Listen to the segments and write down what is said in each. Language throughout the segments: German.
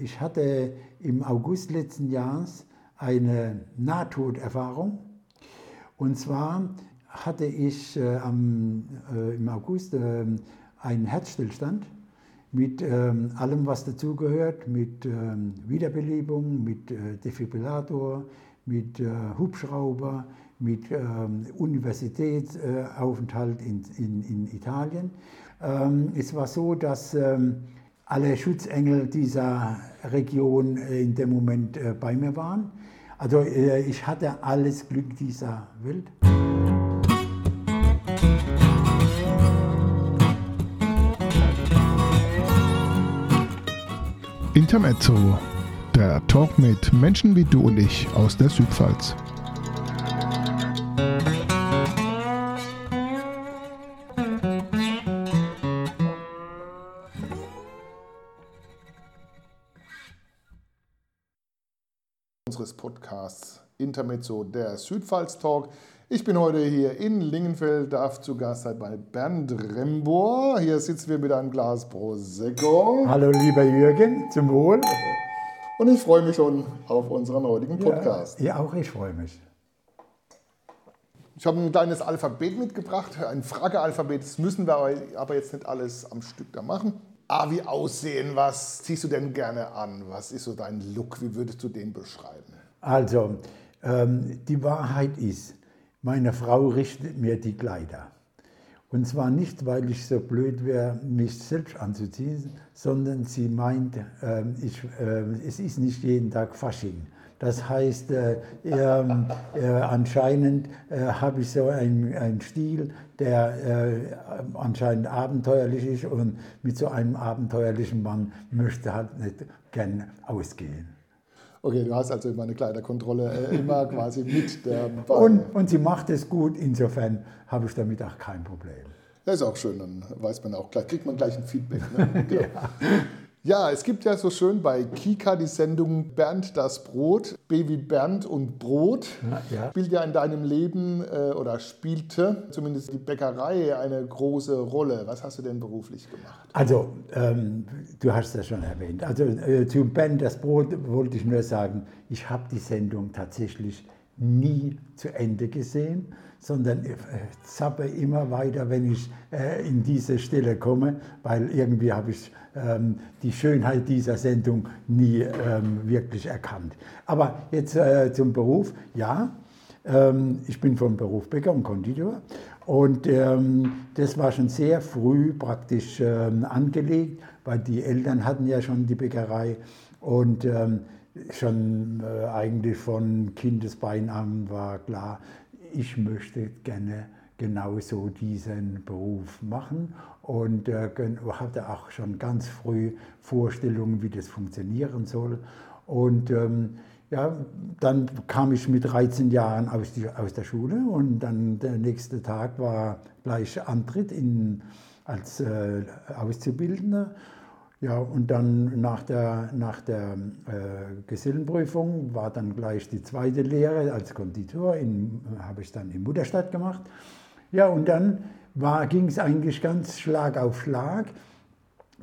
Ich hatte im August letzten Jahres eine Nahtoderfahrung. Und zwar hatte ich äh, am, äh, im August äh, einen Herzstillstand mit ähm, allem, was dazugehört, mit ähm, Wiederbelebung, mit äh, Defibrillator, mit äh, Hubschrauber, mit ähm, Universitätsaufenthalt in, in, in Italien. Ähm, es war so, dass alle Schutzengel dieser Region äh, in dem Moment äh, bei mir waren. Also äh, ich hatte alles Glück dieser Welt. Intermezzo, der Talk mit Menschen wie du und ich aus der Südpfalz. Unseres Podcasts Intermezzo, der Südpfalz Talk. Ich bin heute hier in Lingenfeld, darf zu Gast sein bei Bernd Rembor. Hier sitzen wir mit einem Glas Prosecco. Hallo lieber Jürgen, zum Wohl. Und ich freue mich schon auf unseren heutigen Podcast. Ja, ja auch ich freue mich. Ich habe ein kleines Alphabet mitgebracht, ein Fragealphabet. Das müssen wir aber jetzt nicht alles am Stück da machen. A wie Aussehen, was ziehst du denn gerne an? Was ist so dein Look? Wie würdest du den beschreiben? Also, ähm, die Wahrheit ist, meine Frau richtet mir die Kleider. Und zwar nicht, weil ich so blöd wäre, mich selbst anzuziehen, sondern sie meint, äh, ich, äh, es ist nicht jeden Tag Fasching. Das heißt, äh, äh, anscheinend äh, habe ich so einen Stil, der äh, anscheinend abenteuerlich ist und mit so einem abenteuerlichen Mann möchte halt nicht gern ausgehen. Okay, du hast also immer eine Kleiderkontrolle äh, immer quasi mit der Und, und sie macht es gut, insofern habe ich damit auch kein Problem. Das ist auch schön, dann weiß man auch gleich, kriegt man gleich ein Feedback. Ne? Genau. ja. Ja, es gibt ja so schön bei Kika die Sendung Bernd das Brot, Baby Bernd und Brot. Ja. Spielt ja in deinem Leben äh, oder spielte zumindest die Bäckerei eine große Rolle. Was hast du denn beruflich gemacht? Also, ähm, du hast das schon erwähnt. Also äh, zu Bernd das Brot wollte ich nur sagen, ich habe die Sendung tatsächlich nie zu Ende gesehen sondern äh, zappe immer weiter, wenn ich äh, in diese Stelle komme, weil irgendwie habe ich ähm, die Schönheit dieser Sendung nie ähm, wirklich erkannt. Aber jetzt äh, zum Beruf. Ja, ähm, ich bin vom Beruf Bäcker und Konditor und ähm, das war schon sehr früh praktisch ähm, angelegt, weil die Eltern hatten ja schon die Bäckerei und ähm, schon äh, eigentlich von Kindesbein an war klar, ich möchte gerne genauso diesen Beruf machen und äh, hatte auch schon ganz früh Vorstellungen, wie das funktionieren soll. Und ähm, ja, dann kam ich mit 13 Jahren aus, die, aus der Schule und dann der nächste Tag war gleich Antritt in, als äh, Auszubildender. Ja, und dann nach der, nach der äh, Gesellenprüfung war dann gleich die zweite Lehre als Konditor, habe ich dann in Mutterstadt gemacht. Ja, und dann ging es eigentlich ganz Schlag auf Schlag.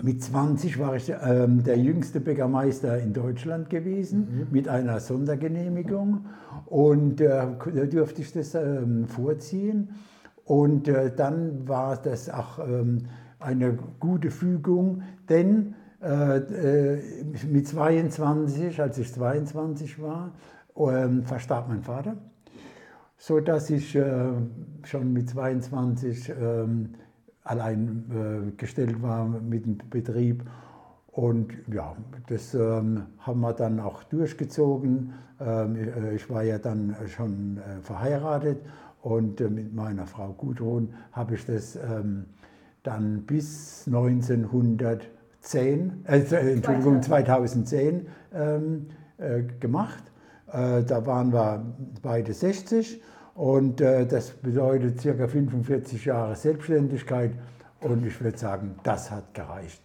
Mit 20 war ich äh, der jüngste Bäckermeister in Deutschland gewesen mhm. mit einer Sondergenehmigung und äh, da durfte ich das äh, vorziehen. Und äh, dann war das auch ähm, eine gute Fügung, denn äh, äh, mit 22, als ich 22 war, ähm, verstarb mein Vater, so dass ich äh, schon mit 22 ähm, allein gestellt war mit dem Betrieb. Und ja, das ähm, haben wir dann auch durchgezogen. Ähm, ich war ja dann schon äh, verheiratet und äh, mit meiner Frau Gudrun habe ich das ähm, dann bis 1910, äh, Entschuldigung, 2010 ähm, äh, gemacht. Äh, da waren wir beide 60 und äh, das bedeutet circa 45 Jahre Selbstständigkeit und ich würde sagen, das hat gereicht.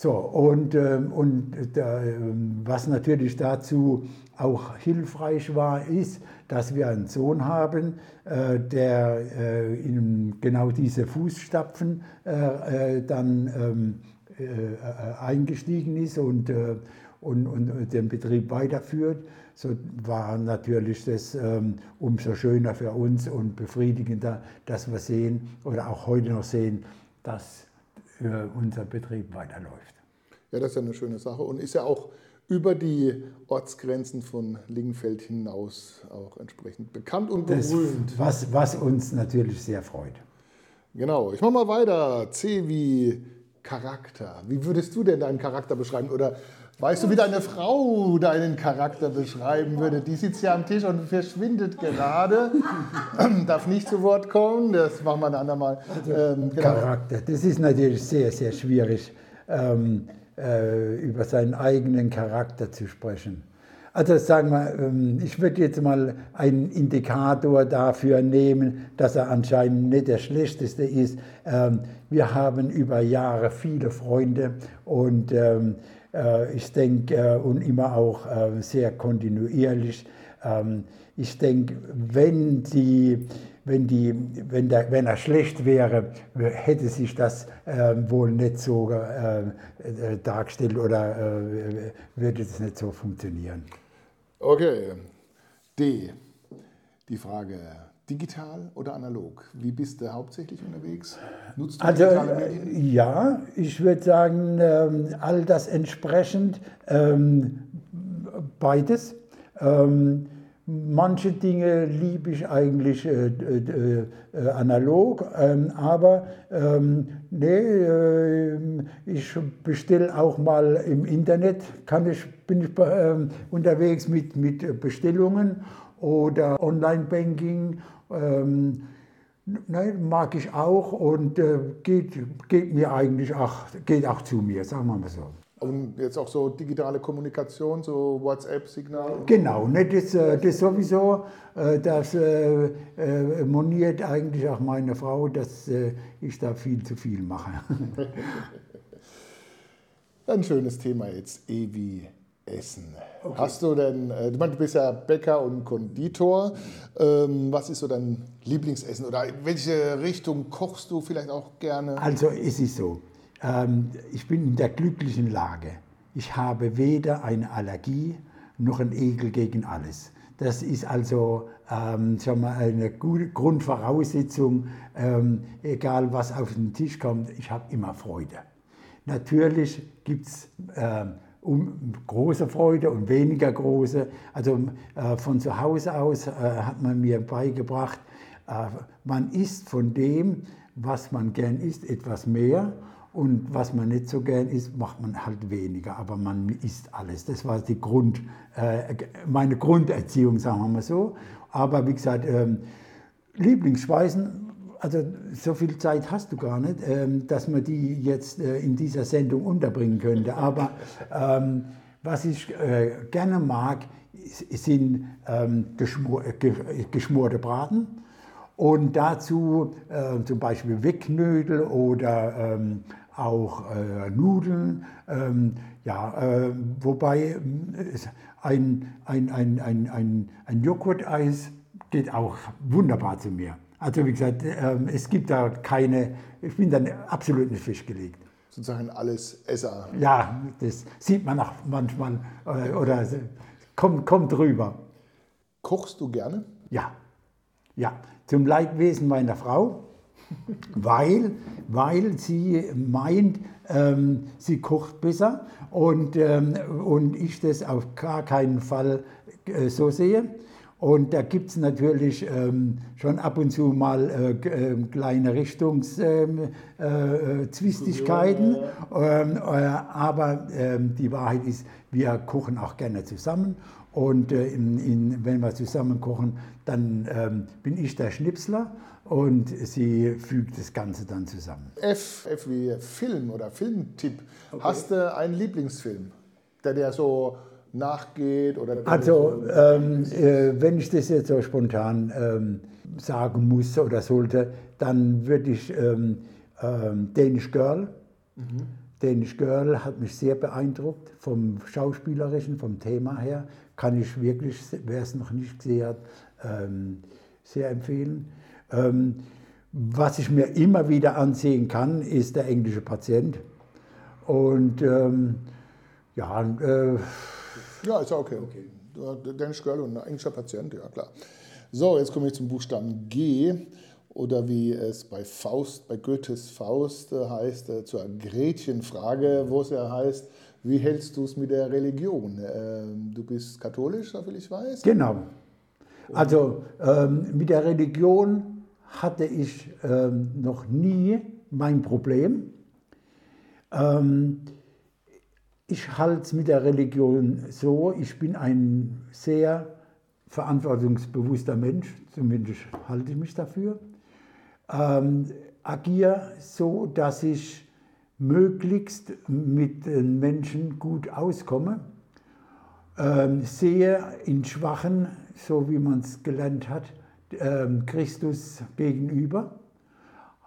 So, und, ähm, und äh, was natürlich dazu auch hilfreich war, ist, dass wir einen Sohn haben, äh, der äh, in genau diese Fußstapfen dann ähm, eingestiegen ist und, und, und den Betrieb weiterführt, so war natürlich das ähm, umso schöner für uns und befriedigender, dass wir sehen oder auch heute noch sehen, dass unser Betrieb weiterläuft. Ja, das ist ja eine schöne Sache und ist ja auch über die Ortsgrenzen von Lingenfeld hinaus auch entsprechend bekannt und berühmt. Das, was, was uns natürlich sehr freut. Genau, ich mache mal weiter. C wie Charakter. Wie würdest du denn deinen Charakter beschreiben? Oder weißt du, wie deine Frau deinen Charakter beschreiben würde? Die sitzt ja am Tisch und verschwindet gerade. Darf nicht zu Wort kommen, das machen wir ein andermal. Also, ähm, genau. Charakter, das ist natürlich sehr, sehr schwierig. Ähm, äh, über seinen eigenen Charakter zu sprechen. Also sagen wir, ähm, ich würde jetzt mal einen Indikator dafür nehmen, dass er anscheinend nicht der schlechteste ist. Ähm, wir haben über Jahre viele Freunde und ähm, äh, ich denke, äh, und immer auch sehr kontinuierlich. Ich denke, wenn die wenn, die, wenn, wenn er schlecht wäre, hätte sich das äh, wohl nicht so äh, äh, dargestellt oder äh, würde es nicht so funktionieren. Okay. D. Die Frage digital oder analog? Wie bist du hauptsächlich unterwegs? Nutzt du also, digitale Medien? Ja, ich würde sagen, ähm, all das entsprechend ähm, beides. Ähm, Manche Dinge liebe ich eigentlich äh, äh, äh, analog, ähm, aber ähm, nee, äh, ich bestelle auch mal im Internet, kann ich, bin ich ähm, unterwegs mit, mit Bestellungen oder Online-Banking. Ähm, Nein, mag ich auch und äh, geht, geht mir eigentlich auch, geht auch zu mir, sagen wir mal so. Und jetzt auch so digitale Kommunikation, so WhatsApp-Signal? Genau, ne, das, äh, das sowieso. Äh, das äh, moniert eigentlich auch meine Frau, dass ich da viel zu viel mache. Ein schönes Thema jetzt, Ewi Essen. Okay. Hast du denn, du bist ja Bäcker und Konditor. Ähm, was ist so dein Lieblingsessen oder in welche Richtung kochst du vielleicht auch gerne? Also es ist so, ähm, ich bin in der glücklichen Lage. Ich habe weder eine Allergie noch einen Ekel gegen alles. Das ist also ähm, sagen wir, eine gute Grundvoraussetzung, ähm, egal was auf den Tisch kommt, ich habe immer Freude. Natürlich gibt es ähm, um, große Freude und weniger große. Also äh, von zu Hause aus äh, hat man mir beigebracht, äh, man isst von dem, was man gern isst, etwas mehr und was man nicht so gern isst, macht man halt weniger, aber man isst alles. Das war die Grund, äh, meine Grunderziehung, sagen wir mal so. Aber wie gesagt, ähm, Lieblingsspeisen, also so viel Zeit hast du gar nicht, ähm, dass man die jetzt äh, in dieser Sendung unterbringen könnte. Aber ähm, was ich äh, gerne mag, sind ähm, geschmor geschmorte Braten. Und dazu äh, zum Beispiel Weckknödel oder ähm, auch äh, Nudeln. Ähm, ja, äh, wobei ein, ein, ein, ein, ein, ein Joghurt-Eis geht auch wunderbar zu mir. Also wie gesagt, ähm, es gibt da keine, ich bin dann absolut nicht festgelegt. Sozusagen alles Esser. Ja, das sieht man auch manchmal oder, oder kommt, kommt rüber. Kochst du gerne? Ja, ja. Zum Leidwesen meiner Frau weil, weil sie meint, ähm, sie kocht besser und, ähm, und ich das auf gar keinen Fall äh, so sehe. Und da gibt es natürlich ähm, schon ab und zu mal äh, äh, kleine Richtungszwistigkeiten. Ähm, äh, aber ähm, die Wahrheit ist, wir kochen auch gerne zusammen. Und äh, in, in, wenn wir zusammen kochen, dann ähm, bin ich der Schnipsler und sie fügt das Ganze dann zusammen. F, F wie Film oder Filmtipp. Okay. Hast du einen Lieblingsfilm, der dir so nachgeht? Oder also, ähm, äh, wenn ich das jetzt so spontan ähm, sagen muss oder sollte, dann würde ich ähm, ähm, Danish Girl. Mhm. Danish Girl hat mich sehr beeindruckt vom Schauspielerischen, vom Thema her. Kann ich wirklich, wer es noch nicht gesehen hat, ähm, sehr empfehlen. Ähm, was ich mir immer wieder ansehen kann, ist der englische Patient. Und Ja, äh, ja, ist ja okay. okay. Dennis Girl und ein englischer Patient, ja klar. So, jetzt komme ich zum Buchstaben G oder wie es bei Faust, bei Goethes Faust äh, heißt, äh, zur Gretchenfrage, wo es ja heißt, wie hältst du es mit der Religion? Ähm, du bist katholisch, soviel ich weiß. Genau. Also ähm, mit der Religion hatte ich ähm, noch nie mein Problem. Ähm, ich halte es mit der Religion so, ich bin ein sehr verantwortungsbewusster Mensch, zumindest halte ich mich dafür. Ähm, agiere so, dass ich möglichst mit den Menschen gut auskomme. Ähm, sehe in Schwachen, so wie man es gelernt hat, ähm, Christus gegenüber.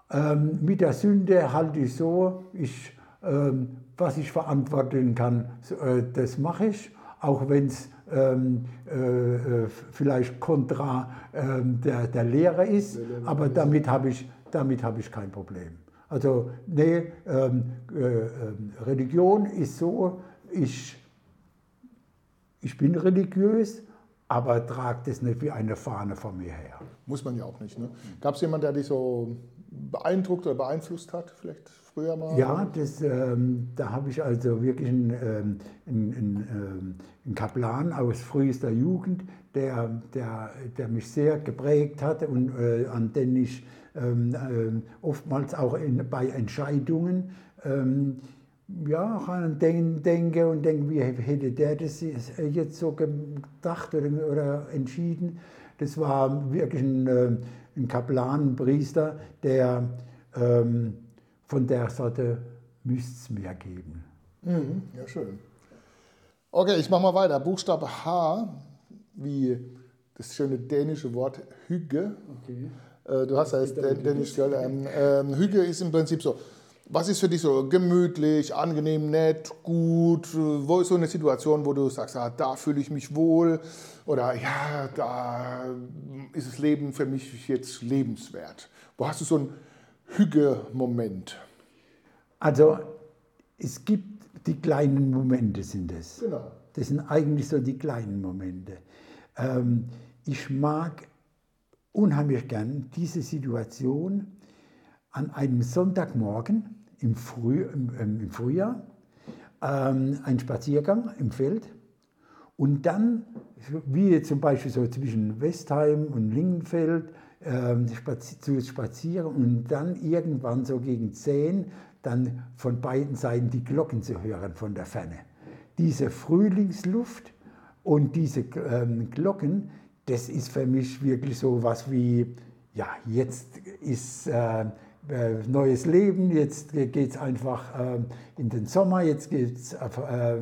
Ähm, mit der Sünde halte ich so, ich, ähm, was ich verantworten kann, äh, das mache ich, auch wenn es ähm, äh, äh, vielleicht kontra ähm, der, der Lehre ist, aber damit habe ich, damit hab ich kein Problem. Also nee, ähm, äh, ähm, Religion ist so, ich, ich bin religiös, aber trage das nicht wie eine Fahne vor mir her. Muss man ja auch nicht. Ne? Gab es jemanden, der dich so beeindruckt oder beeinflusst hat, vielleicht früher mal? Ja, das, ähm, da habe ich also wirklich einen, ähm, einen, einen, ähm, Kaplan aus frühester Jugend, der, der, der mich sehr geprägt hatte und äh, an den ich ähm, äh, oftmals auch in, bei Entscheidungen ähm, ja, an den denke und denke, wie hätte der das jetzt so gedacht oder, oder entschieden. Das war wirklich ein, äh, ein Kaplan, ein Priester, der ähm, von der Sorte müsste es mehr geben. Mhm, ja, schön. Okay, ich mache mal weiter. Buchstabe H, wie das schöne dänische Wort Hüge. Okay. Äh, du hast ja jetzt Dänisch, ähm, ähm, Hüge ist im Prinzip so, was ist für dich so gemütlich, angenehm, nett, gut? Wo ist so eine Situation, wo du sagst, ah, da fühle ich mich wohl? Oder ja, da ist das Leben für mich jetzt lebenswert? Wo hast du so einen Hüge-Moment? Also, es gibt die kleinen Momente, sind es. Genau. Das sind eigentlich so die kleinen Momente. Ähm, ich mag unheimlich gern diese Situation an einem Sonntagmorgen im, Früh, im, im Frühjahr ähm, ein Spaziergang im Feld und dann, wie zum Beispiel so zwischen Westheim und Lingenfeld, ähm, zu spazieren und dann irgendwann so gegen 10 dann von beiden Seiten die Glocken zu hören von der Ferne. Diese Frühlingsluft und diese ähm, Glocken, das ist für mich wirklich so was wie, ja, jetzt ist äh, neues Leben, jetzt geht es einfach äh, in den Sommer, jetzt geht es äh,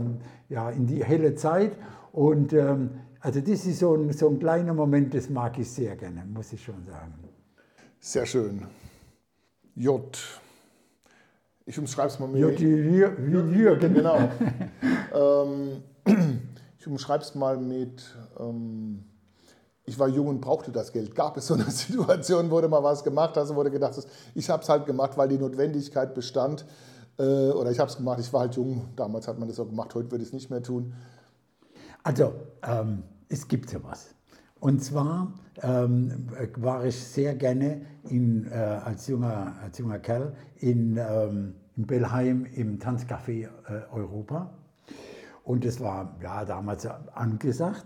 ja, in die helle Zeit. Und ähm, also das ist so ein, so ein kleiner Moment, das mag ich sehr gerne, muss ich schon sagen. Sehr schön. J. Ich umschreibe es mal mit. J Jürgen. Genau. ähm, ich umschreibe es mal mit. Ich war jung und brauchte das Geld. Gab es so eine Situation, wo du mal was gemacht hast wo du gedacht hast, ich habe es halt gemacht, weil die Notwendigkeit bestand. Äh, oder ich habe es gemacht, ich war halt jung. Damals hat man das so gemacht, heute würde ich es nicht mehr tun. Also, ähm, es gibt sowas. Und zwar ähm, war ich sehr gerne in, äh, als, junger, als junger Kerl in, ähm, in Bellheim im Tanzcafé äh, Europa. Und es war ja damals angesagt.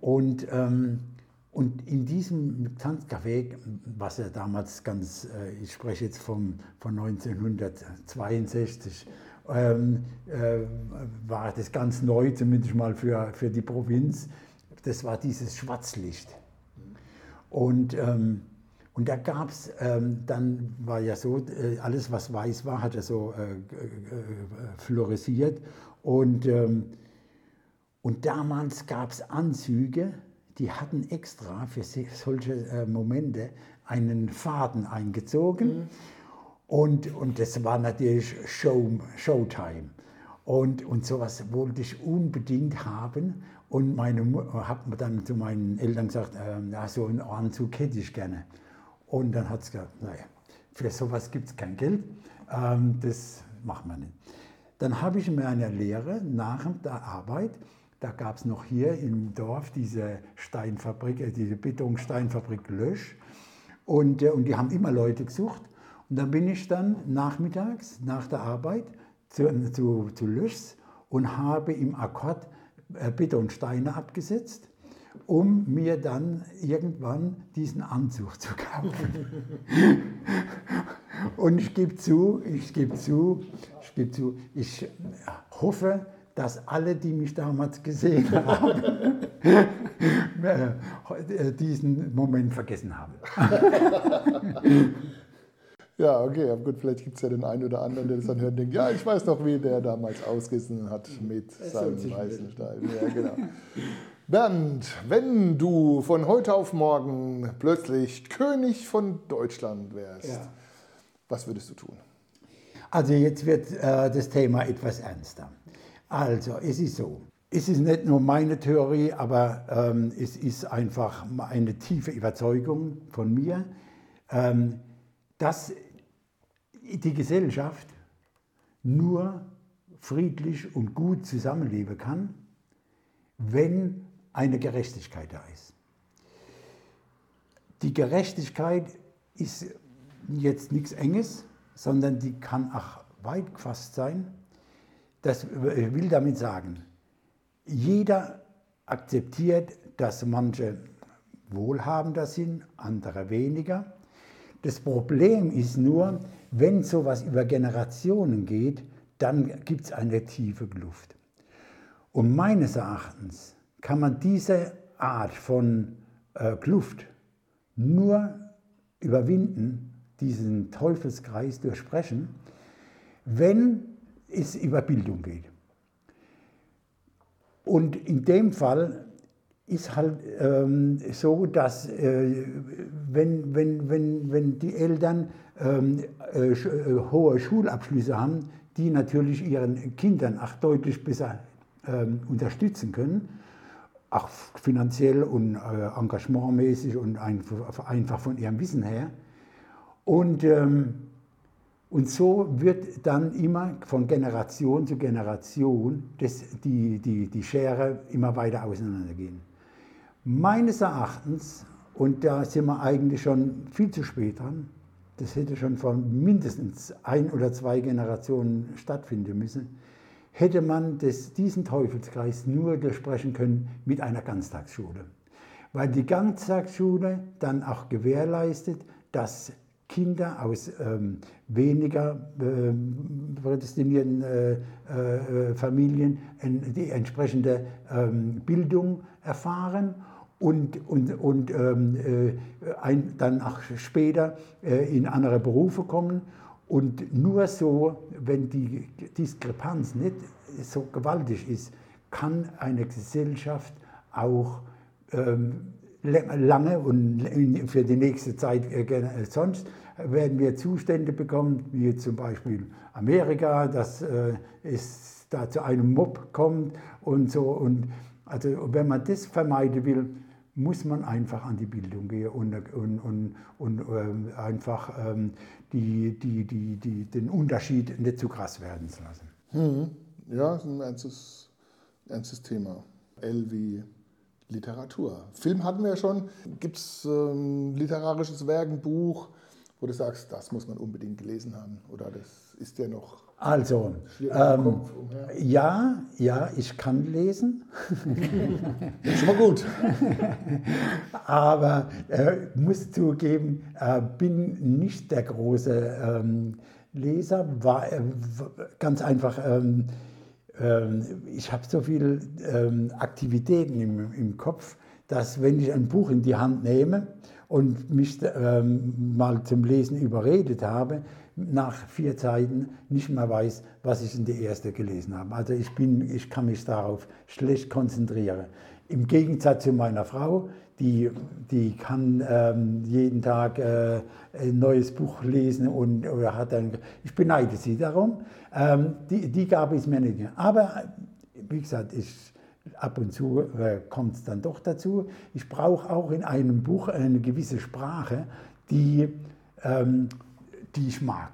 Und ähm, und in diesem Tanzcafé, was ja damals ganz, äh, ich spreche jetzt vom, von 1962, ähm, äh, war das ganz neu, zumindest mal für, für die Provinz. Das war dieses Schwarzlicht. Und, ähm, und da gab es, ähm, dann war ja so, äh, alles was weiß war, hat ja so äh, äh, florisiert. Und, ähm, und damals gab es Anzüge, die hatten extra für solche äh, Momente einen Faden eingezogen. Mhm. Und, und das war natürlich Show, Showtime. Und, und sowas wollte ich unbedingt haben. Und meine habe dann zu meinen Eltern gesagt, äh, so einen Anzug hätte ich gerne. Und dann hat es gesagt, naja, für sowas gibt es kein Geld, ähm, das macht man nicht. dann habe ich in meiner Lehre nach der Arbeit, da gab es noch hier im Dorf diese Steinfabrik, äh, diese Betonsteinfabrik Lösch. Und, äh, und die haben immer Leute gesucht. Und dann bin ich dann nachmittags, nach der Arbeit, zu, zu, zu Löschs und habe im Akkord äh, Betonsteine abgesetzt, um mir dann irgendwann diesen Anzug zu kaufen. und ich gebe zu, ich gebe zu, ich gebe zu, ich hoffe, dass alle, die mich damals gesehen haben, äh, diesen Moment vergessen haben. Ja, okay, aber gut, vielleicht gibt es ja den einen oder anderen, der das dann hört und denkt, ja, ich weiß noch, wie der damals ausgesessen hat mit seinem weißen Stein. Ja, genau. Bernd, wenn du von heute auf morgen plötzlich König von Deutschland wärst, ja. was würdest du tun? Also jetzt wird äh, das Thema etwas ernster. Also, es ist so. Es ist nicht nur meine Theorie, aber ähm, es ist einfach eine tiefe Überzeugung von mir, ähm, dass die Gesellschaft nur friedlich und gut zusammenleben kann, wenn eine Gerechtigkeit da ist. Die Gerechtigkeit ist jetzt nichts Enges, sondern die kann auch weit gefasst sein. Das will damit sagen, jeder akzeptiert, dass manche wohlhabender sind, andere weniger. Das Problem ist nur, wenn sowas über Generationen geht, dann gibt es eine tiefe Kluft. Und meines Erachtens kann man diese Art von äh, Kluft nur überwinden, diesen Teufelskreis durchbrechen, wenn es über Bildung geht. Und in dem Fall ist halt ähm, so, dass äh, wenn, wenn, wenn, wenn die Eltern ähm, äh, äh, hohe Schulabschlüsse haben, die natürlich ihren Kindern auch deutlich besser ähm, unterstützen können, auch finanziell und äh, engagementmäßig und einfach, von ihrem Wissen her. Und, ähm, und so wird dann immer von Generation zu Generation das, die, die, die Schere immer weiter auseinandergehen. Meines Erachtens, und da sind wir eigentlich schon viel zu spät dran, das hätte schon vor mindestens ein oder zwei Generationen stattfinden müssen, hätte man das, diesen Teufelskreis nur durchbrechen können mit einer Ganztagsschule. Weil die Ganztagsschule dann auch gewährleistet, dass Kinder aus ähm, weniger äh, prädestinierten äh, äh, Familien die entsprechende ähm, Bildung erfahren und, und, und ähm, äh, ein, dann auch später äh, in andere Berufe kommen. Und nur so, wenn die Diskrepanz nicht so gewaltig ist, kann eine Gesellschaft auch ähm, lange und für die nächste Zeit äh, äh, sonst werden wir Zustände bekommen, wie zum Beispiel Amerika, dass äh, es da zu einem Mob kommt und so. Und also wenn man das vermeiden will, muss man einfach an die Bildung gehen und, und, und, und ähm, einfach ähm, die, die, die, die, den Unterschied nicht zu krass werden zu lassen. Hm. Ja, das ist ein ernstes, ernstes Thema. L wie Literatur. Film hatten wir ja schon. Gibt es ähm, literarisches Werk, ein Buch, wo du sagst, das muss man unbedingt gelesen haben? Oder das ist ja noch also, ähm, ja, ja, ich kann lesen. das ist schon mal gut. Aber äh, muss zugeben, äh, bin nicht der große ähm, Leser. War äh, ganz einfach, ähm, ähm ich habe so viele ähm, Aktivitäten im, im Kopf, dass wenn ich ein Buch in die Hand nehme und mich ähm, mal zum Lesen überredet habe, nach vier Zeiten nicht mehr weiß, was ich in der ersten gelesen habe. Also ich, bin, ich kann mich darauf schlecht konzentrieren. Im Gegensatz zu meiner Frau, die, die kann ähm, jeden Tag äh, ein neues Buch lesen und oder hat dann, ich beneide sie darum. Ähm, die, die Gabe ist mir nicht. Aber wie gesagt, ich, ab und zu äh, kommt es dann doch dazu. Ich brauche auch in einem Buch eine gewisse Sprache, die ähm, die ich mag.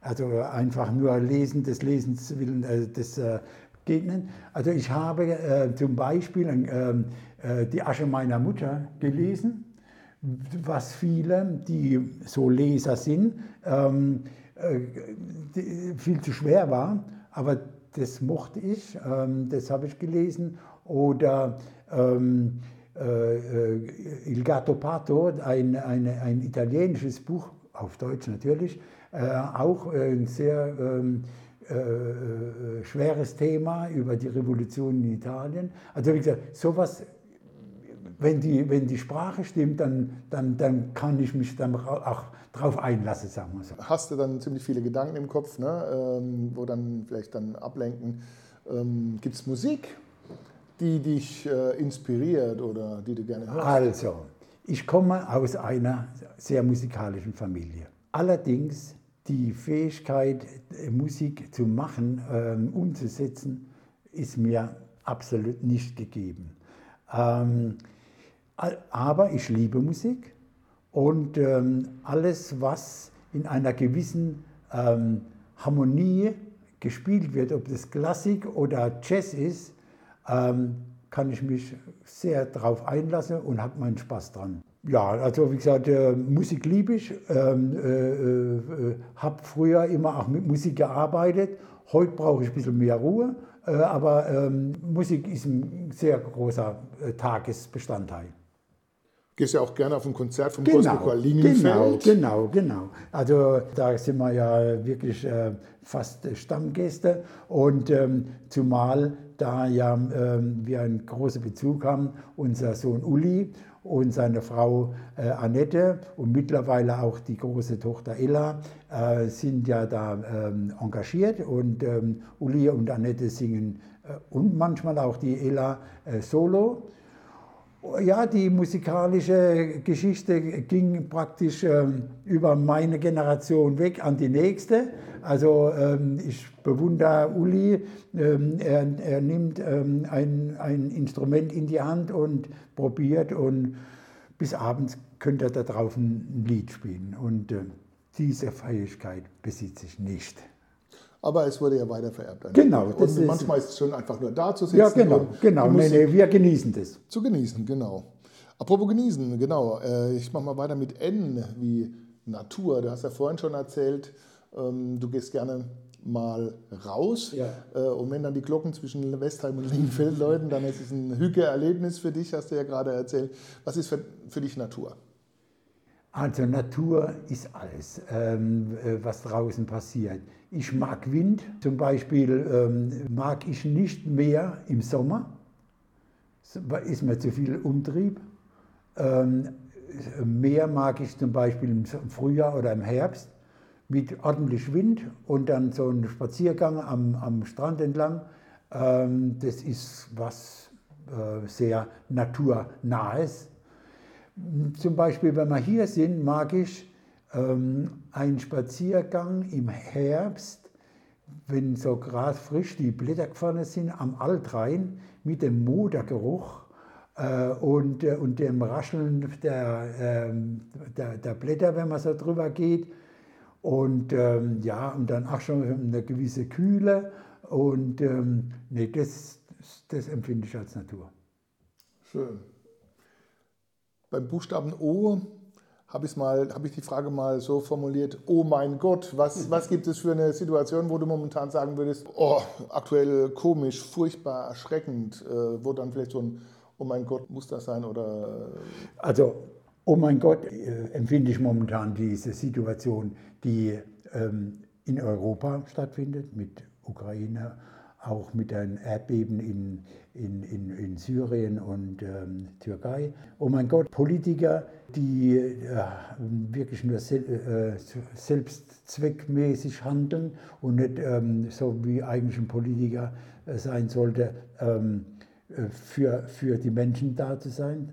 Also einfach nur Lesen des Lesens willen, äh, des äh, nicht. Also ich habe äh, zum Beispiel ähm, äh, die Asche meiner Mutter gelesen, was viele, die so Leser sind, ähm, äh, viel zu schwer war, aber das mochte ich, ähm, das habe ich gelesen. Oder ähm, äh, äh, Il Gatto Pato, ein, ein, ein italienisches Buch, auf Deutsch natürlich, äh, auch ein sehr ähm, äh, schweres Thema über die Revolution in Italien. Also wie gesagt, sowas, wenn die, wenn die Sprache stimmt, dann, dann, dann kann ich mich dann auch drauf einlassen, sagen wir so. Hast du dann ziemlich viele Gedanken im Kopf, ne? ähm, wo dann vielleicht dann ablenken. Ähm, Gibt es Musik, die dich äh, inspiriert oder die du gerne hörst? Also, ich komme aus einer sehr musikalischen Familie. Allerdings die Fähigkeit, Musik zu machen, ähm, umzusetzen, ist mir absolut nicht gegeben. Ähm, aber ich liebe Musik und ähm, alles, was in einer gewissen ähm, Harmonie gespielt wird, ob das Klassik oder Jazz ist, ähm, kann ich mich sehr darauf einlassen und habe meinen Spaß dran. Ja, also wie gesagt, äh, Musik liebe ich, ähm, äh, äh, habe früher immer auch mit Musik gearbeitet. Heute brauche ich ein bisschen mehr Ruhe, äh, aber ähm, Musik ist ein sehr großer äh, Tagesbestandteil. Gehst ja auch gerne auf ein Konzert vom genau, Linienfeld. Genau, genau, genau. Also da sind wir ja wirklich äh, fast Stammgäste und ähm, zumal da ja ähm, wir einen großen Bezug haben, unser Sohn Uli und seine Frau äh, Annette und mittlerweile auch die große Tochter Ella äh, sind ja da ähm, engagiert und ähm, Uli und Annette singen äh, und manchmal auch die Ella äh, solo. Ja, die musikalische Geschichte ging praktisch ähm, über meine Generation weg an die nächste. Also ähm, ich bewundere Uli, ähm, er, er, nimmt ähm, ein, ein Instrument in die Hand und probiert und bis abends könnte er da drauf ein Lied spielen. Und äh, diese Fähigkeit besitze ich nicht. Aber es wurde ja weiter vererbt. Genau. Und manchmal ist es schon einfach nur da zu sitzen. Ja, genau. genau. Nee, nee, wir genießen das. Zu genießen, genau. Apropos genießen, genau. Äh, ich mache mal weiter mit N wie Natur. Du hast ja vorhin schon erzählt, ähm, du gehst gerne mal raus. Ja. Äh, und wenn dann die Glocken zwischen Westheim und Lingenfeld läuten, dann ist es ein Hücke-Erlebnis für dich, hast du ja gerade erzählt. Was ist für, für dich Natur? Also Natur ist alles, ähm, äh, was draußen passiert. Ich mag Wind, zum Beispiel ähm, mag ich nicht mehr im Sommer, ist mir zu viel Umtrieb. Ähm, mehr mag ich zum Beispiel im Frühjahr oder im Herbst mit ordentlich Wind und dann so ein Spaziergang am, am Strand entlang. Ähm, das ist was äh, sehr naturnahes. Zum Beispiel, wenn wir hier sind, mag ich ähm, einen Spaziergang im Herbst, wenn so gerade frisch die Blätter gefallen sind, am Altrhein mit dem Modergeruch äh, und, äh, und dem Rascheln der, äh, der, der, Blätter, wenn man so drüber geht. Und ähm, ja, und dann auch schon eine gewisse Kühle. Und ähm, nee, das, das empfinde ich als Natur. Schön. Beim Buchstaben O habe ich, hab ich die Frage mal so formuliert, oh mein Gott, was, was gibt es für eine Situation, wo du momentan sagen würdest, oh, aktuell komisch, furchtbar, erschreckend, äh, wo dann vielleicht so ein, oh mein Gott, muss das sein oder... Also, oh mein Gott, äh, empfinde ich momentan diese Situation, die ähm, in Europa stattfindet, mit Ukraine, auch mit den Erdbeben in, in, in, in Syrien und ähm, Türkei. Oh mein Gott, Politiker, die äh, wirklich nur sel äh, selbstzweckmäßig handeln und nicht ähm, so wie eigentlich ein Politiker äh, sein sollte, ähm, äh, für, für die Menschen da zu sein.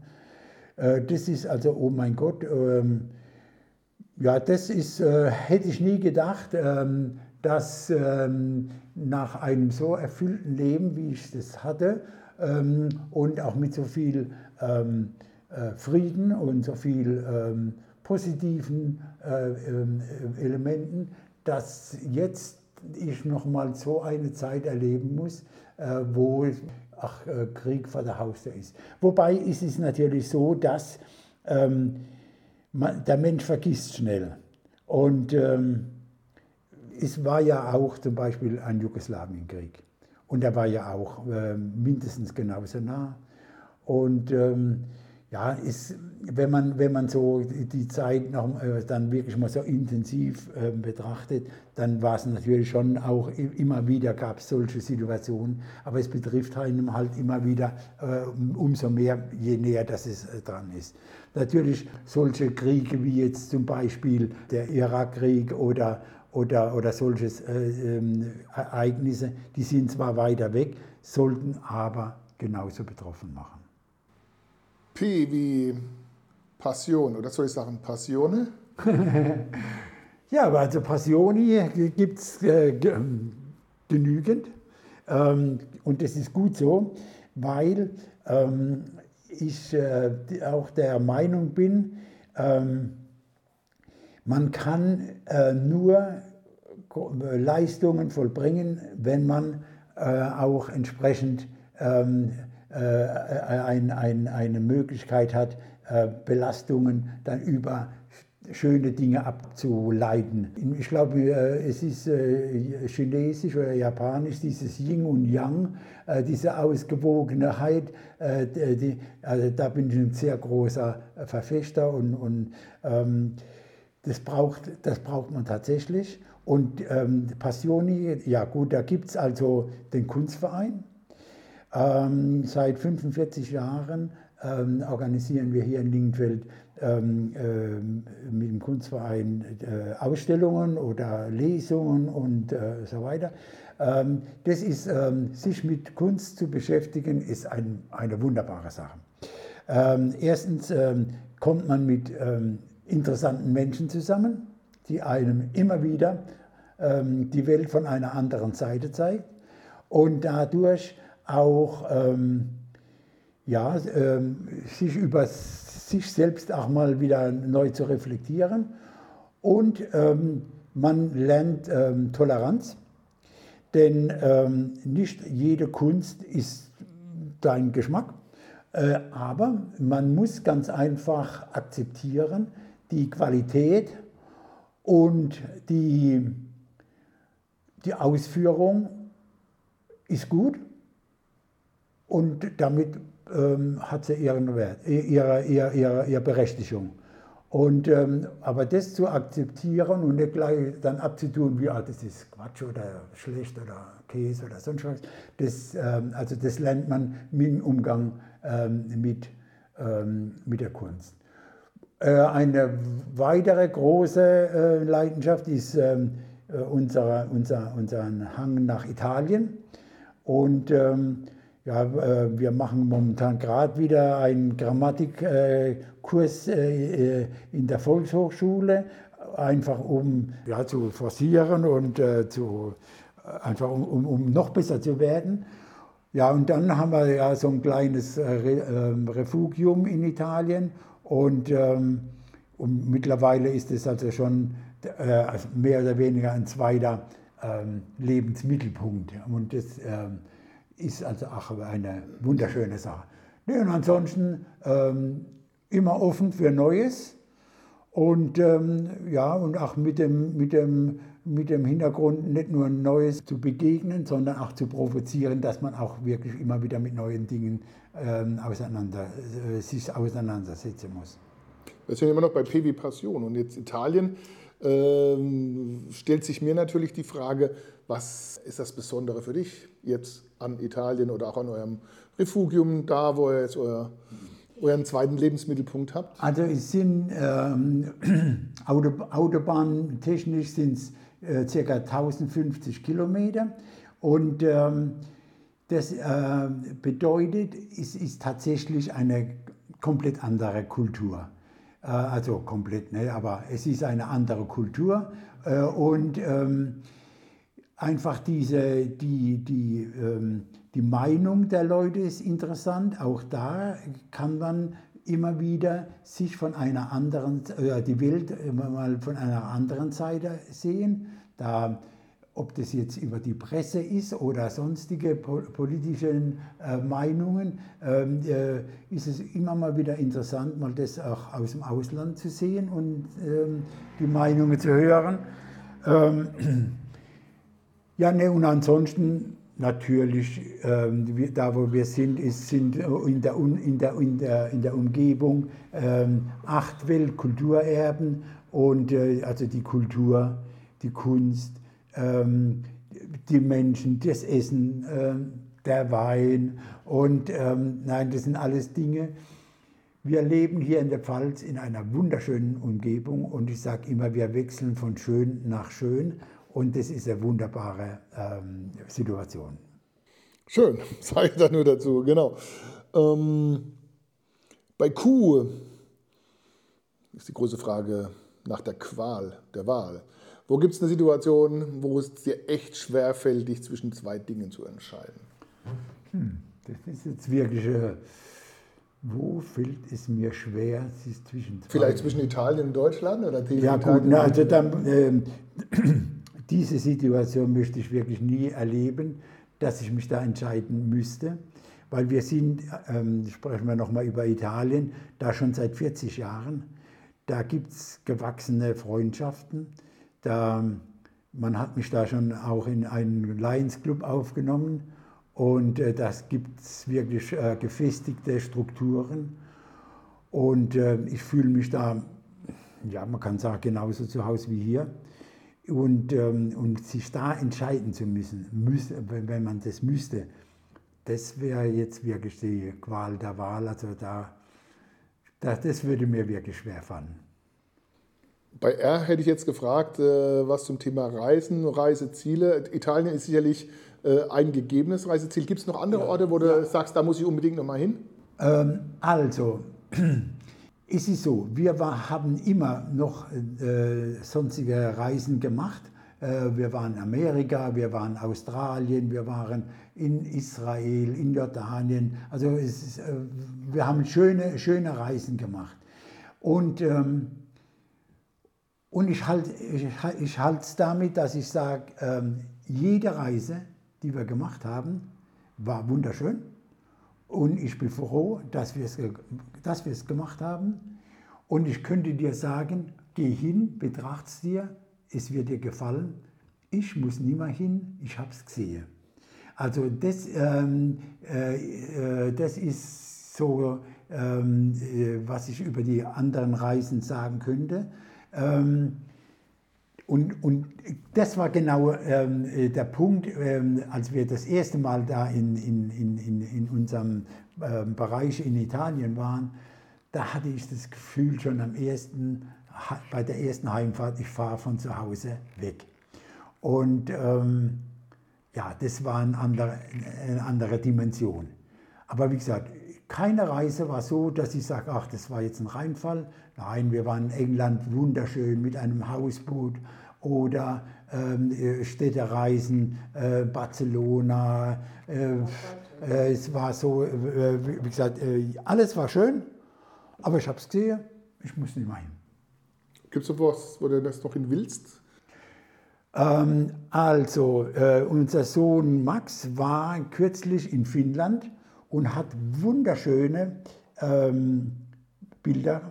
Äh, das ist also, oh mein Gott, ähm, ja, das ist, äh, hätte ich nie gedacht, ähm, dass ähm, nach einem so erfüllten Leben, wie ich das hatte, ähm, und auch mit so viel ähm, äh, Frieden und so viel ähm, positiven äh, ähm, Elementen, dass jetzt ich noch mal so eine Zeit erleben muss, äh, wo ach, äh, Krieg vor der Haustür ist. Wobei ist es natürlich so, dass ähm, man, der Mensch vergisst schnell. Und ähm, es war ja auch zum Beispiel ein Jugoslawienkrieg. Und er war ja auch äh, mindestens genauso nah. Und ähm, ja, ist, wenn, man, wenn man so die Zeit noch, äh, dann wirklich mal so intensiv äh, betrachtet, dann war es natürlich schon auch immer wieder gab es solche Situationen, aber es betrifft einem halt immer wieder äh, umso mehr, je näher das es äh, dran ist. Natürlich solche Kriege wie jetzt zum Beispiel der Irakkrieg oder, oder, oder solche äh, ähm, Ereignisse, die sind zwar weiter weg, sollten aber genauso betroffen machen. P wie Passion, oder soll ich sagen Passione? ja, also Passioni gibt es äh, genügend. Ähm, und das ist gut so, weil ähm, ich äh, auch der Meinung bin, ähm, man kann äh, nur Leistungen vollbringen, wenn man äh, auch entsprechend ähm, äh, ein, ein, eine Möglichkeit hat, äh, Belastungen dann über schöne Dinge abzuleiten. Ich glaube, äh, es ist chinesisch oder japanisch, dieses Yin und Yang, diese Ausgewogenheit, also da bin ich ein sehr großer Verfechter und, und ähm, das, braucht, das braucht man tatsächlich. Und ähm, Passioni, ja gut, da gibt es also den Kunstverein, ähm, seit 45 Jahren ähm, organisieren wir hier in Lingenfeld ähm, äh, mit dem Kunstverein äh, Ausstellungen oder Lesungen und äh, so weiter. Ähm, das ist, ähm, sich mit Kunst zu beschäftigen, ist ein, eine wunderbare Sache. Ähm, erstens kommt man mit interessanten Menschen zusammen, die einem immer wieder die Welt von einer anderen Seite zeigt und dadurch auch ähm, ja, ähm, sich über sich selbst auch mal wieder neu zu reflektieren. Und ähm, man lernt ähm, Toleranz, denn ähm, nicht jede Kunst ist dein Geschmack, äh, aber man muss ganz einfach akzeptieren, die Qualität und die, die Ausführung ist gut und damit ähm, hat sie ihren Wert, ihre, ihre, ihre, ihre Berechtigung. Und, ähm, aber das zu akzeptieren und nicht gleich dann abzutun, wie ah, das ist Quatsch oder schlecht oder Käse oder sonst was, das, ähm, also das lernt man mit dem Umgang ähm, mit, ähm, mit der Kunst. Äh, eine weitere große äh, Leidenschaft ist ähm, äh, unser, unser, unser Hang nach Italien. Und ähm, ja, wir machen momentan gerade wieder einen Grammatikkurs in der Volkshochschule, einfach um ja, zu forcieren und zu, einfach um, um, um, noch besser zu werden. Ja, und dann haben wir ja so ein kleines ähm, Refugium in Italien und, ähm, und mittlerweile ist es also schon also mehr oder weniger ein zweiter ähm, Lebensmittelpunkt. Und das ist also auch eine wunderschöne Sache. Nee, und ansonsten ähm, immer offen für Neues und ähm, ja, und auch mit dem, mit, dem, mit dem Hintergrund nicht nur Neues zu begegnen, sondern auch zu provozieren, dass man auch wirklich immer wieder mit neuen Dingen ähm, auseinander, äh, sich auseinandersetzen muss. Wir sind immer noch bei PW Passion und jetzt Italien. Ähm, stellt sich mir natürlich die Frage, was ist das Besondere für dich jetzt an Italien oder auch an eurem Refugium, da wo ihr jetzt euer, euren zweiten Lebensmittelpunkt habt? Also es sind ähm, Autobahntechnisch sind es äh, ca. 1050 Kilometer und ähm, das äh, bedeutet, es ist tatsächlich eine komplett andere Kultur. Äh, also komplett, ne? aber es ist eine andere Kultur äh, und ähm, einfach diese, die, die, ähm, die Meinung der Leute ist interessant. Auch da kann man immer wieder sich von einer anderen, äh, die Welt mal von einer anderen Seite sehen. Da, ob das jetzt über die Presse ist oder sonstige politischen äh, Meinungen, ähm, äh, ist es immer mal wieder interessant, mal das auch aus dem Ausland zu sehen und ähm, die Meinungen zu hören. Ähm, ja, ne, und ansonsten natürlich, ähm, da wo wir sind, ist, sind in der, in der, in der, in der Umgebung ähm, acht Weltkulturerben und äh, also die Kultur, die Kunst, ähm, die Menschen, das Essen, äh, der Wein und ähm, nein, das sind alles Dinge. Wir leben hier in der Pfalz in einer wunderschönen Umgebung und ich sage immer, wir wechseln von schön nach schön und das ist eine wunderbare ähm, Situation. Schön, sage ich da nur dazu, genau. Ähm, bei Kuh ist die große Frage nach der Qual, der Wahl. Wo gibt es eine Situation, wo es dir echt schwerfällt, dich zwischen zwei Dingen zu entscheiden? Hm, das ist jetzt wirklich, äh, wo fällt es mir schwer, sich zwischen zwei Vielleicht zwischen Italien und Deutschland? Oder ja gut, na, also dann, äh, diese Situation möchte ich wirklich nie erleben, dass ich mich da entscheiden müsste, weil wir sind, ähm, sprechen wir nochmal über Italien, da schon seit 40 Jahren. Da gibt es gewachsene Freundschaften. Da, man hat mich da schon auch in einen Lions Club aufgenommen und äh, das gibt es wirklich äh, gefestigte Strukturen. Und äh, ich fühle mich da, ja, man kann sagen, genauso zu Hause wie hier. Und, ähm, und sich da entscheiden zu müssen, müsste, wenn man das müsste, das wäre jetzt wirklich die Qual der Wahl. Also da, da, das würde mir wirklich schwer fallen. Bei R hätte ich jetzt gefragt, äh, was zum Thema Reisen, Reiseziele. Italien ist sicherlich äh, ein gegebenes Reiseziel. Gibt es noch andere Orte, wo du ja. sagst, da muss ich unbedingt noch mal hin? Ähm, also, es ist so, wir war, haben immer noch äh, sonstige Reisen gemacht. Äh, wir waren in Amerika, wir waren in Australien, wir waren in Israel, in Jordanien. Also ist, äh, wir haben schöne, schöne Reisen gemacht. Und, ähm, und ich halte ich, ich es damit, dass ich sage, ähm, jede Reise, die wir gemacht haben, war wunderschön. Und ich bin froh, dass wir es dass wir es gemacht haben. Und ich könnte dir sagen, geh hin, betracht es dir, es wird dir gefallen. Ich muss nie mehr hin, ich habe es gesehen. Also das, ähm, äh, äh, das ist so, ähm, äh, was ich über die anderen Reisen sagen könnte. Ähm, und, und das war genau ähm, äh, der Punkt, ähm, als wir das erste Mal da in, in, in, in unserem ähm, Bereich in Italien waren, da hatte ich das Gefühl schon am ersten, bei der ersten Heimfahrt, ich fahre von zu Hause weg. Und ähm, ja, das war eine andere, eine andere Dimension. Aber wie gesagt, keine Reise war so, dass ich sage, ach, das war jetzt ein Reinfall. Nein, wir waren in England wunderschön mit einem Hausboot oder ähm, äh, Städtereisen, äh, Barcelona. Äh, äh es war so, äh, wie gesagt, äh, alles war schön, aber ich habe es gesehen, ich muss nicht mehr hin. Gibt es noch was, wo du das noch hin willst? Ähm, also, unser Sohn Max war kürzlich in Finnland und hat wunderschöne ähm, Bilder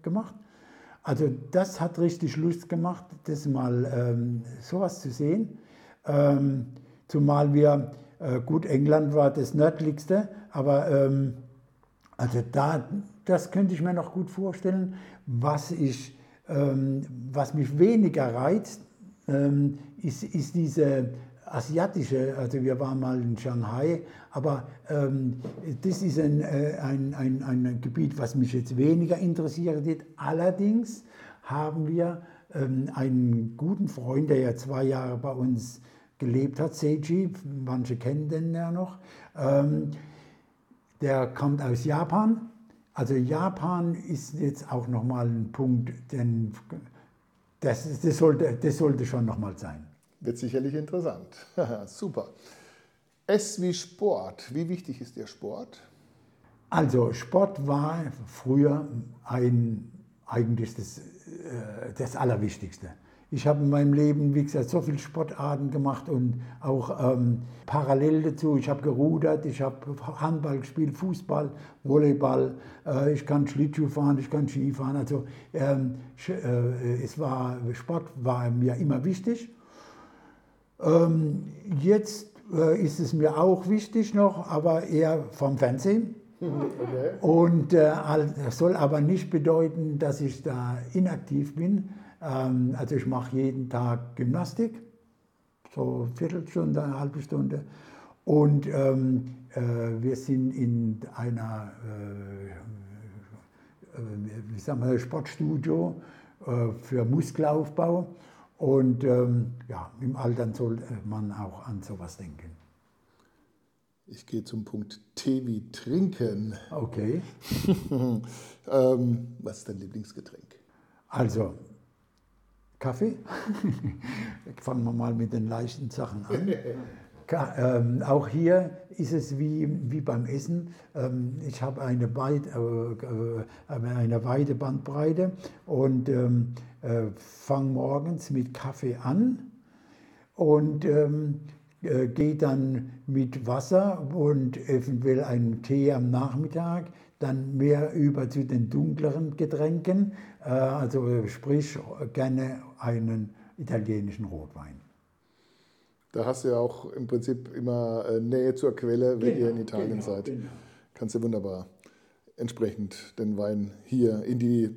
gemacht. Also das hat richtig Lust gemacht, das mal ähm, sowas zu sehen. Ähm, zumal wir, äh, gut, England war das nördlichste, aber ähm, also da, das könnte ich mir noch gut vorstellen. Was, ich, ähm, was mich weniger reizt, ähm, ist, ist diese asiatische, also wir waren mal in Shanghai, aber ähm, das ist ein, äh, ein, ein, ein Gebiet, was mich jetzt weniger interessiert. Allerdings haben wir ähm, einen guten Freund, der ja zwei Jahre bei uns gelebt hat, Seiji, manche kennen den ja noch, ähm, der kommt aus Japan. Also Japan ist jetzt auch nochmal ein Punkt, denn das, das, sollte, das sollte schon nochmal sein. Wird sicherlich interessant. Super. S wie Sport. Wie wichtig ist der Sport? Also Sport war früher ein, eigentlich das, äh, das Allerwichtigste. Ich habe in meinem Leben, wie gesagt, so viele Sportarten gemacht und auch ähm, parallel dazu. Ich habe gerudert, ich habe Handball gespielt, Fußball, Volleyball, äh, ich kann Schlittschuh fahren, ich kann Ski fahren. Also ähm, äh, es war, Sport war mir immer wichtig. Ähm, jetzt äh, ist es mir auch wichtig noch, aber eher vom Fernsehen. Okay. Und äh, soll aber nicht bedeuten, dass ich da inaktiv bin. Ähm, also ich mache jeden Tag Gymnastik, so eine Viertelstunde, eine halbe Stunde. Und ähm, äh, wir sind in einer äh, äh wie sagen wir, Sportstudio äh, für Muskelaufbau. Und ähm, ja, im Alter sollte man auch an sowas denken. Ich gehe zum Punkt Tee wie Trinken. Okay. ähm, was ist dein Lieblingsgetränk? Also, Kaffee. Fangen wir mal mit den leichten Sachen an. Ähm, auch hier ist es wie, wie beim Essen. Ähm, ich habe eine, weit, äh, äh, eine weite Bandbreite und ähm, äh, fange morgens mit Kaffee an und ähm, äh, gehe dann mit Wasser und eventuell einem Tee am Nachmittag dann mehr über zu den dunkleren Getränken, äh, also sprich gerne einen italienischen Rotwein. Da hast du ja auch im Prinzip immer äh, Nähe zur Quelle, wenn genau, ihr in Italien genau, seid. Genau. Kannst du wunderbar entsprechend den Wein hier in die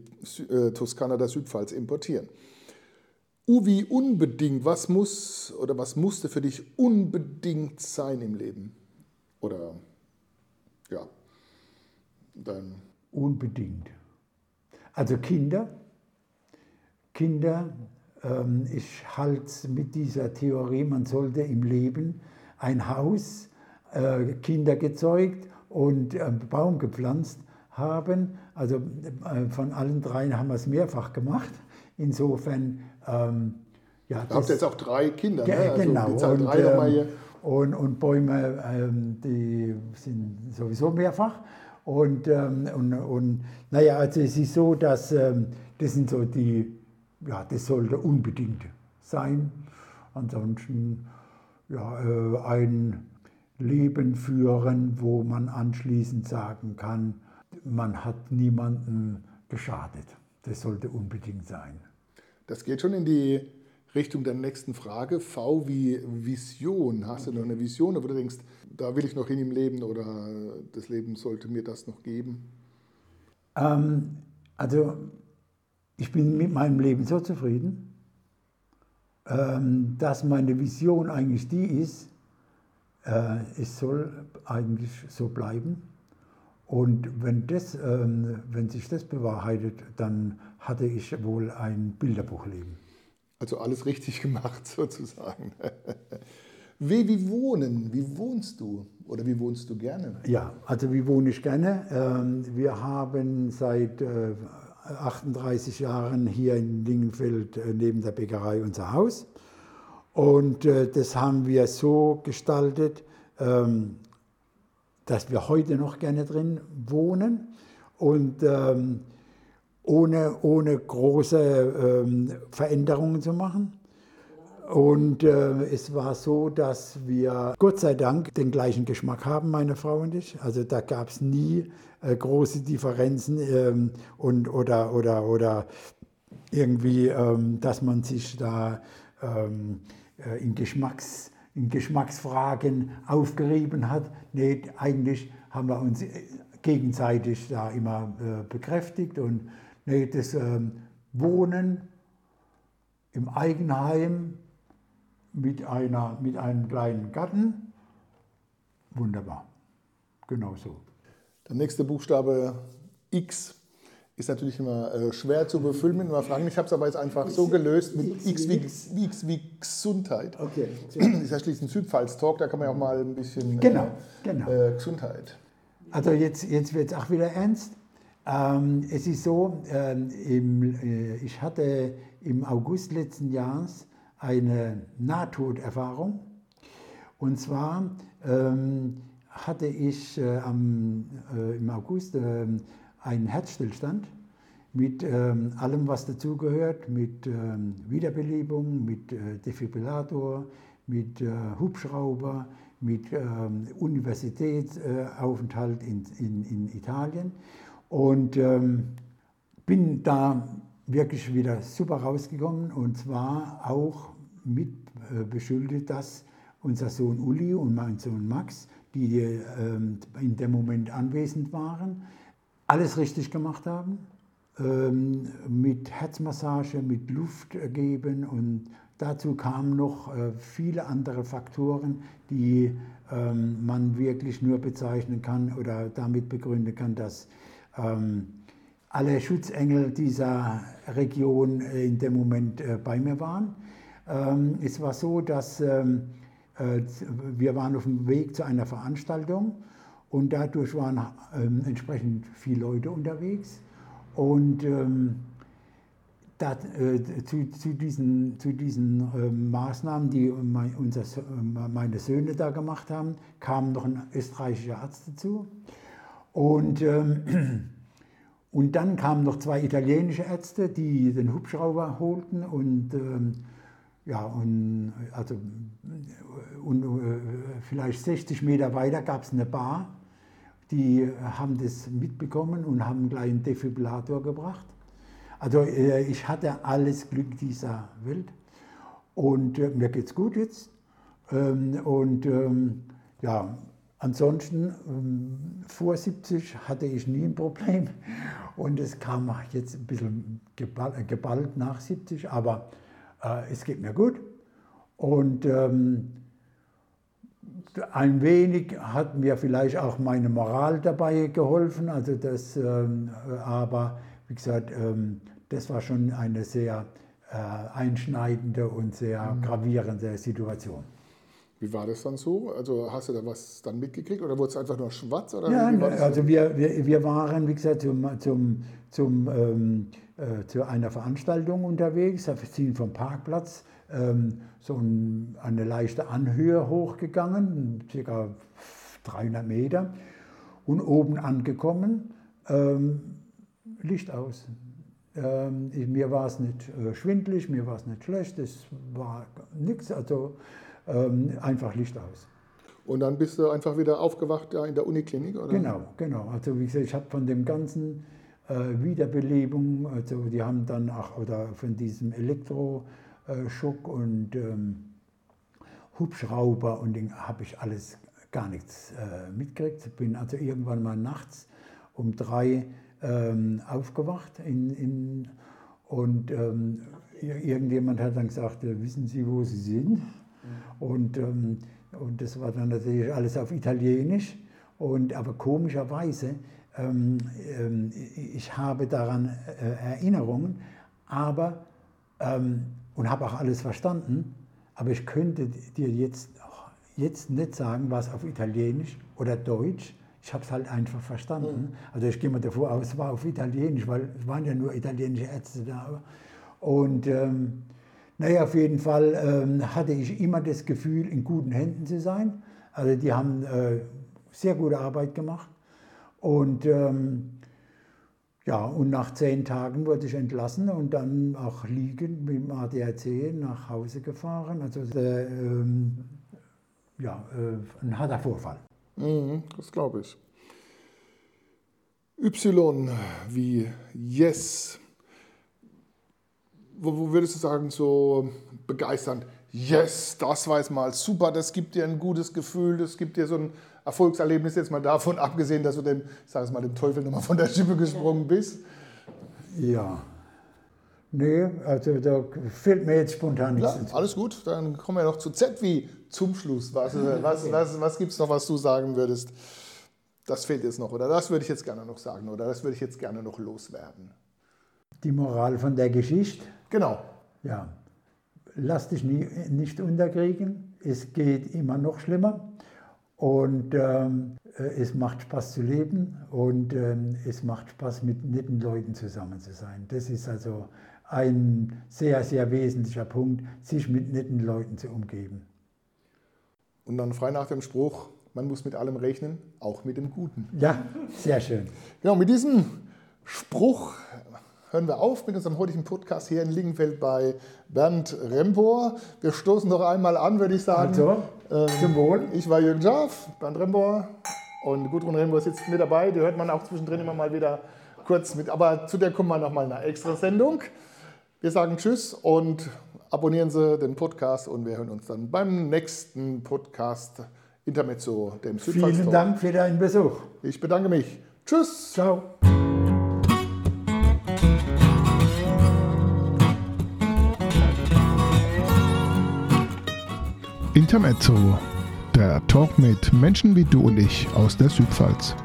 äh, Toskana der Südpfalz importieren. Uwi, unbedingt, was muss oder was musste für dich unbedingt sein im Leben? Oder ja, dein. Unbedingt. Also Kinder. Kinder, ich halte mit dieser Theorie, man sollte im Leben ein Haus, äh, Kinder gezeugt und einen Baum gepflanzt haben. Also äh, von allen dreien haben wir es mehrfach gemacht. Insofern, ähm, ja. Du habt jetzt auch drei Kinder, ne? Also genau. Und, ähm, und, und, Bäume, ähm, die sind sowieso mehrfach. Und, ähm, und, und naja, also es ist so, dass ähm, das sind so die, ja, das sollte unbedingt sein. Ansonsten ja, äh, ein Leben führen, wo man anschließend sagen kann, man hat niemanden geschadet. Das sollte unbedingt sein. Das geht schon in die Richtung der nächsten Frage. V wie Vision. Hast du noch eine Vision, wo du denkst, da will ich noch hin im Leben oder das Leben sollte mir das noch geben? Ähm, also ich bin mit meinem Leben so zufrieden, ähm, dass meine Vision eigentlich die ist, äh, es soll eigentlich so bleiben. Und wenn, das, ähm, wenn sich das bewahrheitet, dann hatte ich wohl ein Bilderbuchleben. Also alles richtig gemacht sozusagen. wie, wie wohnen? Wie wohnst du? Oder wie wohnst du gerne? Ja, also wie wohne ich gerne? Ähm, wir haben seit 38 äh, Jahren hier in Lingenfeld äh, neben der Bäckerei unser Haus. Und äh, das haben wir so gestaltet, ähm, dass wir heute noch gerne drin wohnen und ähm, ohne, ohne große ähm, Veränderungen zu machen. Und äh, es war so, dass wir Gott sei Dank den gleichen Geschmack haben, meine Frau und ich. Also da gab es nie äh, große Differenzen ähm, und, oder, oder, oder irgendwie, ähm, dass man sich da ähm, äh, in, Geschmacks, in Geschmacksfragen aufgerieben hat. Nee, eigentlich haben wir uns äh, gegenseitig da immer äh, bekräftigt und Nee, das ähm, Wohnen im Eigenheim mit, einer, mit einem kleinen Garten, wunderbar. Genau so. Der nächste Buchstabe X ist natürlich immer äh, schwer zu befüllen mit einer Frage. Ich habe es aber jetzt einfach so gelöst mit X, X, wie, wie, X wie Gesundheit. Okay. Das ist ja schließlich ein Südpfalz-Talk, da kann man ja auch mal ein bisschen genau, äh, genau. Äh, Gesundheit. Also jetzt, jetzt wird es auch wieder ernst. Ähm, es ist so, ähm, im, äh, ich hatte im August letzten Jahres eine Nahtoderfahrung. Und zwar ähm, hatte ich äh, am, äh, im August ähm, einen Herzstillstand. mit ähm, allem, was dazugehört, mit ähm, Wiederbelebung, mit äh, Defibrillator, mit äh, Hubschrauber, mit ähm, Universitätsaufenthalt in, in, in, Italien und bin da wirklich wieder super rausgekommen und zwar auch mit äh, beschuldet, dass unser Sohn Uli und mein Sohn Max, die ähm, in dem Moment anwesend waren, alles richtig gemacht haben. Ähm, mit Herzmassage, mit Luft geben und dazu kamen noch äh, viele andere Faktoren, die ähm, man wirklich nur bezeichnen kann oder damit begründen kann, dass alle Schutzengel dieser Region äh, in dem Moment bei mir waren. Ähm, es war so, dass ähm, äh, wir waren auf dem Weg zu einer Veranstaltung und dadurch waren ähm, entsprechend viele Leute unterwegs. Und ähm, da, äh, zu, zu, diesen, zu diesen äh, Maßnahmen, die mein, unser, meine Söhne da gemacht haben, kam noch ein österreichischer Arzt dazu. Und, ähm, und dann kamen noch zwei italienische Ärzte, die den Hubschrauber holten und ähm, ja, und, also, und äh, vielleicht 60 Meter weiter gab es eine Bar die haben das mitbekommen und haben gleich einen Defibrillator gebracht. Also äh, ich hatte alles Glück dieser Welt und äh, mir geht's gut jetzt. Ähm, und ähm, ja, ansonsten ähm, vor 70 hatte ich nie ein Problem und es kam jetzt ein bisschen geballt, geballt nach 70, aber äh, es geht mir gut. Und ähm, ein wenig hat mir vielleicht auch meine Moral dabei geholfen, also das, ähm, aber wie gesagt, ähm, das war schon eine sehr äh, einschneidende und sehr mhm. gravierende Situation. Wie war das dann so? Also hast du da was dann mitgekriegt oder wurde es einfach nur schwarz? Oder ja, also wir, wir, wir waren, wie gesagt, zum, zum, zum, ähm, äh, zu einer Veranstaltung unterwegs, wir sind vom Parkplatz ähm, so ein, eine leichte Anhöhe hochgegangen, ca. 300 Meter, und oben angekommen, ähm, Licht aus. Ähm, mir war es nicht äh, schwindlig, mir war es nicht schlecht, es war nichts, also ähm, einfach Licht aus. Und dann bist du einfach wieder aufgewacht ja, in der Uniklinik? Oder? Genau, genau. Also wie gesagt, ich habe von dem ganzen Wiederbelebung, also die haben dann auch, oder von diesem Elektro, äh, Schuck und ähm, Hubschrauber und den habe ich alles gar nichts äh, mitgekriegt. Bin also irgendwann mal nachts um drei ähm, aufgewacht in, in, und ähm, irgendjemand hat dann gesagt, äh, wissen Sie, wo Sie sind? Mhm. Und, ähm, und das war dann natürlich alles auf Italienisch. Und, aber komischerweise, ich habe daran äh, Erinnerungen, aber ähm, und habe auch alles verstanden, aber ich könnte dir jetzt, jetzt nicht sagen, was auf Italienisch oder Deutsch. Ich habe es halt einfach verstanden. Mhm. Also ich gehe mal davor aus, es war auf Italienisch, weil es waren ja nur italienische Ärzte da. Und ähm, naja, auf jeden Fall ähm, hatte ich immer das Gefühl, in guten Händen zu sein. Also die haben äh, sehr gute Arbeit gemacht. Und ähm, ja, und nach zehn Tagen wurde ich entlassen und dann auch liegend mit dem ADAC nach Hause gefahren. Also äh, ähm, ja, äh, ein harter Vorfall. Mhm, das glaube ich. Y wie Yes. Wo, wo würdest du sagen, so begeisternd? Yes, das weiß mal super, das gibt dir ein gutes Gefühl, das gibt dir so ein Erfolgserlebnis, jetzt mal davon abgesehen, dass du dem, sag mal, dem Teufel nochmal von der Schippe gesprungen bist? Ja. Nee, also da fehlt mir jetzt spontan nichts. Ja, alles gut, dann kommen wir noch zu Z wie zum Schluss. Was, was, was, was gibt es noch, was du sagen würdest? Das fehlt jetzt noch oder das würde ich jetzt gerne noch sagen oder das würde ich jetzt gerne noch loswerden. Die Moral von der Geschichte? Genau. Ja. Lass dich nie, nicht unterkriegen. Es geht immer noch schlimmer. Und ähm, äh, es macht Spaß zu leben und ähm, es macht Spaß, mit netten Leuten zusammen zu sein. Das ist also ein sehr, sehr wesentlicher Punkt, sich mit netten Leuten zu umgeben. Und dann frei nach dem Spruch, man muss mit allem rechnen, auch mit dem Guten. Ja, sehr schön. Genau, mit diesem Spruch hören wir auf mit unserem heutigen Podcast hier in Lingenfeld bei Bernd Rembor. Wir stoßen noch einmal an, würde ich sagen. Also, ähm, zum Wohl. Ich war Jürgen Schaaf, Bernd Rembor und Gudrun Rembor sitzt mit dabei. Die hört man auch zwischendrin immer mal wieder kurz mit. Aber zu der kommen wir nochmal eine extra Sendung. Wir sagen Tschüss und abonnieren Sie den Podcast und wir hören uns dann beim nächsten Podcast Intermezzo, dem Südpfalz. Vielen Dank für deinen Besuch. Ich bedanke mich. Tschüss. Ciao. Intermezzo, der Talk mit Menschen wie du und ich aus der Südpfalz.